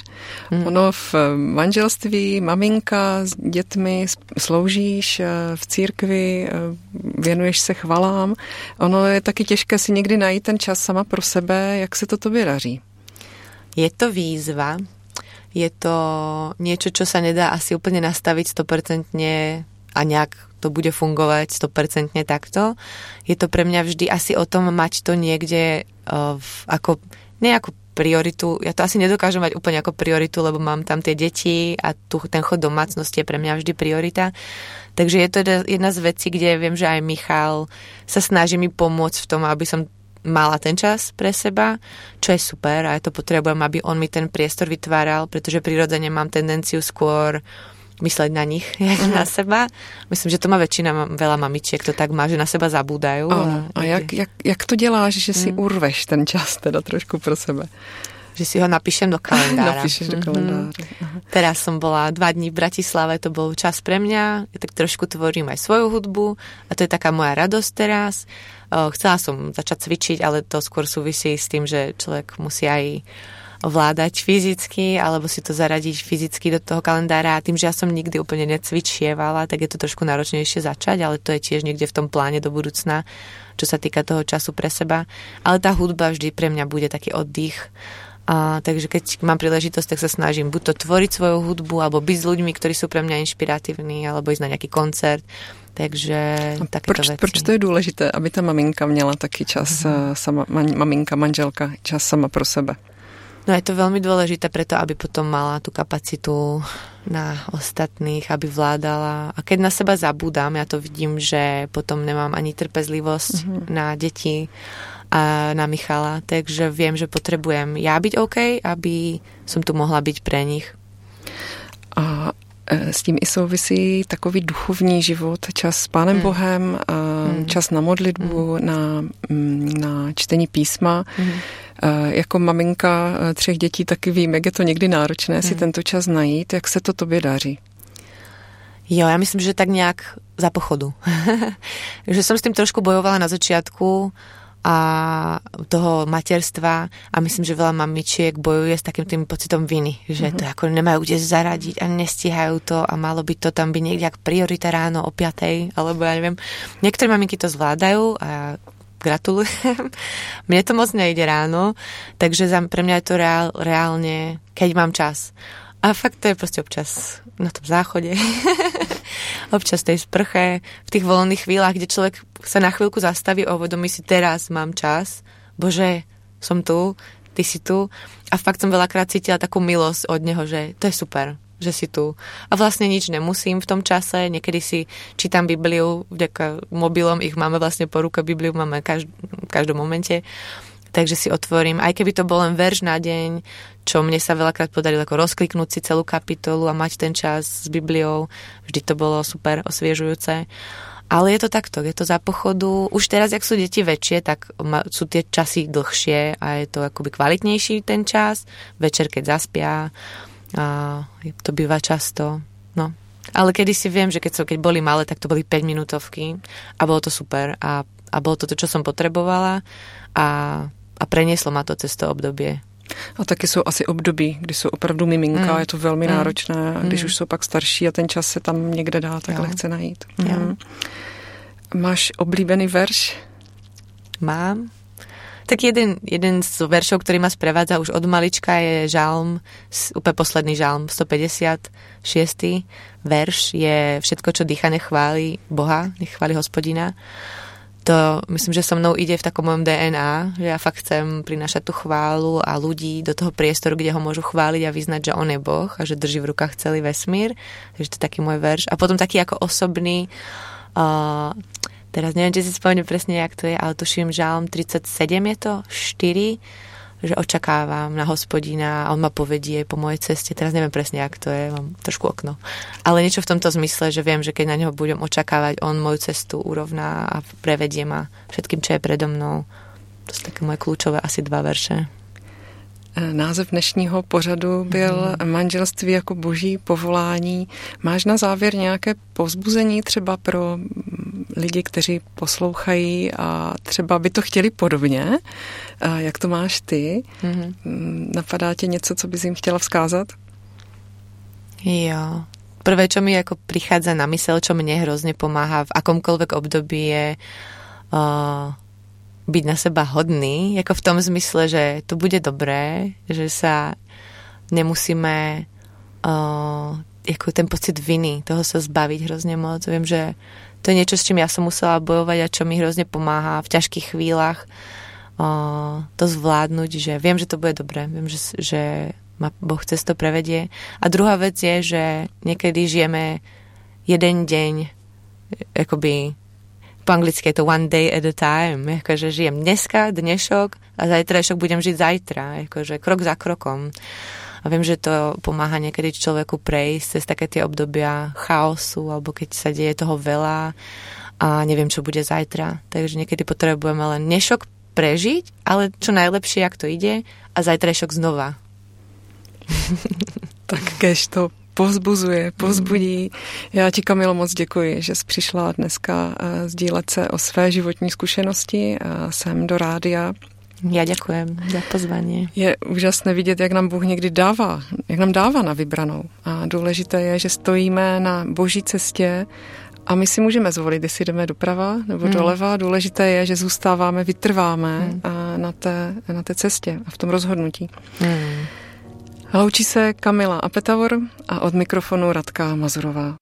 Speaker 2: Hmm. Ono v manželství, maminka s dětmi, sloužíš eh, v církvi, eh, věnuješ se chvalám. Ono je taky těžké si někdy najít ten čas sama pro sebe. Jak se to tobě daří?
Speaker 3: Je to výzva. Je to niečo, čo sa nedá asi úplne nastaviť 100% a nejak to bude fungovať 100% takto. Je to pre mňa vždy asi o tom mať to niekde uh, ako nie ako prioritu, ja to asi nedokážem mať úplne ako prioritu, lebo mám tam tie deti a tu, ten chod domácnosti je pre mňa vždy priorita. Takže je to jedna z vecí, kde viem, že aj Michal sa snaží mi pomôcť v tom, aby som mala ten čas pre seba, čo je super a ja to potrebujem, aby on mi ten priestor vytváral, pretože prirodzene mám tendenciu skôr uh, mysleť na nich, jak uh-huh. na seba. Myslím, že to má väčšina, veľa mamičiek to tak má, že na seba zabúdajú.
Speaker 2: A, a jak, jak, jak to děláš, že si mm. urveš ten čas teda trošku pro sebe?
Speaker 3: Že si ho napíšem do kalendára.
Speaker 2: Napíšeš do kalendára.
Speaker 3: Mm-hmm. Teraz som bola dva dní v Bratislave, to bol čas pre mňa. Ja tak trošku tvorím aj svoju hudbu a to je taká moja radosť teraz. Chcela som začať cvičiť, ale to skôr súvisí s tým, že človek musí aj ovládať fyzicky alebo si to zaradiť fyzicky do toho kalendára a tým, že ja som nikdy úplne necvičievala, tak je to trošku náročnejšie začať, ale to je tiež niekde v tom pláne do budúcna, čo sa týka toho času pre seba. Ale tá hudba vždy pre mňa bude taký oddych. A, takže keď mám príležitosť, tak sa snažím buď to tvoriť svoju hudbu, alebo byť s ľuďmi, ktorí sú pre mňa inšpiratívni, alebo ísť na nejaký koncert. Takže takéto
Speaker 2: proč,
Speaker 3: veci.
Speaker 2: proč to je důležité, aby ta maminka měla taky čas, mm-hmm. sama, maminka, manželka, čas sama pro sebe?
Speaker 3: No je to veľmi dôležité preto, aby potom mala tú kapacitu na ostatných, aby vládala. A keď na seba zabúdam, ja to vidím, že potom nemám ani trpezlivosť mm-hmm. na deti a na Michala, takže viem, že potrebujem ja byť OK, aby som tu mohla byť pre nich.
Speaker 2: A e, s tím i souvisí takový duchovní život, čas s Pánem mm. Bohem, mm. čas na modlitbu, mm. na, na čtení písma. Mm. Jako maminka e, třech dětí taky vím, jak je to někdy náročné mm. si tento čas najít. Jak se to tobě daří?
Speaker 3: Jo, ja myslím, že tak nejak za pochodu. že som s tým trošku bojovala na začiatku, a toho materstva a myslím, že veľa mamičiek bojuje s takým tým pocitom viny, že mm-hmm. to ako nemajú kde zaradiť a nestíhajú to a malo by to tam byť niekde ako priorita ráno o 5, alebo ja neviem. Niektoré maminky to zvládajú a gratulujem. Mne to moc nejde ráno, takže pre mňa je to reál, reálne, keď mám čas. A fakt to je proste občas na tom záchode, občas tej sprche, v tých voľných chvíľach, kde človek sa na chvíľku zastaví a uvedomí si, teraz mám čas, bože, som tu, ty si tu. A fakt som veľakrát cítila takú milosť od neho, že to je super, že si tu. A vlastne nič nemusím v tom čase, niekedy si čítam Bibliu, vďaka mobilom ich máme vlastne po ruke, Bibliu máme každ- v každom momente, takže si otvorím, aj keby to bol len verš na deň, čo mne sa veľakrát podarilo ako rozkliknúť si celú kapitolu a mať ten čas s Bibliou, vždy to bolo super osviežujúce. Ale je to takto, je to za pochodu. Už teraz, ak sú deti väčšie, tak sú tie časy dlhšie a je to akoby kvalitnejší ten čas. Večer, keď zaspia, a to býva často. No. Ale kedy si viem, že keď, so, keď boli malé, tak to boli 5 minútovky a bolo to super a, a bolo to to, čo som potrebovala a, a prenieslo ma to cez to obdobie.
Speaker 2: A taky jsou asi období, kdy jsou opravdu miminka, mm. je to velmi mm. náročné, a když mm. už jsou pak starší a ten čas se tam někde dá tak jo. lehce najít. Mm. Máš oblíbený verš?
Speaker 3: Mám. Tak jeden, jeden z veršov, ktorý ma sprevádza už od malička je žalm, úplne posledný žalm, 156. verš je všetko, čo dýcha, nechváli Boha, nechváli hospodina. To myslím, že so mnou ide v takom mojom DNA, že ja fakt chcem prinášať tú chválu a ľudí do toho priestoru, kde ho môžu chváliť a vyznať, že on je Boh a že drží v rukách celý vesmír. Takže to je taký môj verš. A potom taký ako osobný uh, teraz neviem, či si spomeniem presne, jak to je, ale tuším žalm 37 je to, 4, že očakávam na hospodina a on ma povedie po mojej ceste. Teraz neviem presne, jak to je, mám trošku okno. Ale niečo v tomto zmysle, že viem, že keď na neho budem očakávať, on moju cestu urovná a prevedie ma všetkým, čo je predo mnou. To sú také moje kľúčové asi dva verše.
Speaker 2: Eh, název dnešního pořadu byl mm. Manželství jako boží povolání. Máš na závěr nějaké povzbuzení třeba pro lidi, kteří poslouchají a třeba by to chtěli podobně? Jak to máš ty? Mm. Napadá tě něco, co bys jim chtěla vzkázat?
Speaker 3: Jo. Prvé, čo mi ako prichádza na mysel, čo mne hrozne pomáha v akomkoľvek období je uh, byť na seba hodný, ako v tom zmysle, že to bude dobré, že sa nemusíme uh, ako ten pocit viny, toho sa zbaviť hrozne moc. Viem, že to je niečo, s čím ja som musela bojovať a čo mi hrozne pomáha v ťažkých chvíľach uh, to zvládnuť, že viem, že to bude dobré, viem, že, že ma Boh cez to prevedie. A druhá vec je, že niekedy žijeme jeden deň akoby anglicky je to one day at a time, akože žijem dneska, dnešok a zajtrajšok budem žiť zajtra, akože krok za krokom. A viem, že to pomáha niekedy človeku prejsť cez také tie obdobia chaosu, alebo keď sa deje toho veľa a neviem, čo bude zajtra. Takže niekedy potrebujeme len dnešok prežiť, ale čo najlepšie, ak to ide, a zajtrajšok znova.
Speaker 2: tak kež to povzbuzuje, povzbudí. Já ti, Kamilo, moc děkuji, že jsi přišla dneska eh, sdílet se o své životní zkušenosti sem do rádia.
Speaker 3: Já děkujem za pozvání.
Speaker 2: Je úžasné vidět, jak nám Bůh někdy dává, jak nám dává na vybranou. A důležité je, že stojíme na boží cestě a my si můžeme zvolit, jestli jdeme doprava nebo hmm. doleva. Důležité je, že zůstáváme, vytrváme hmm. na, té, na té cestě a v tom rozhodnutí. Hmm. Loučí se Kamila Apetavor a od mikrofonu Radka Mazurová.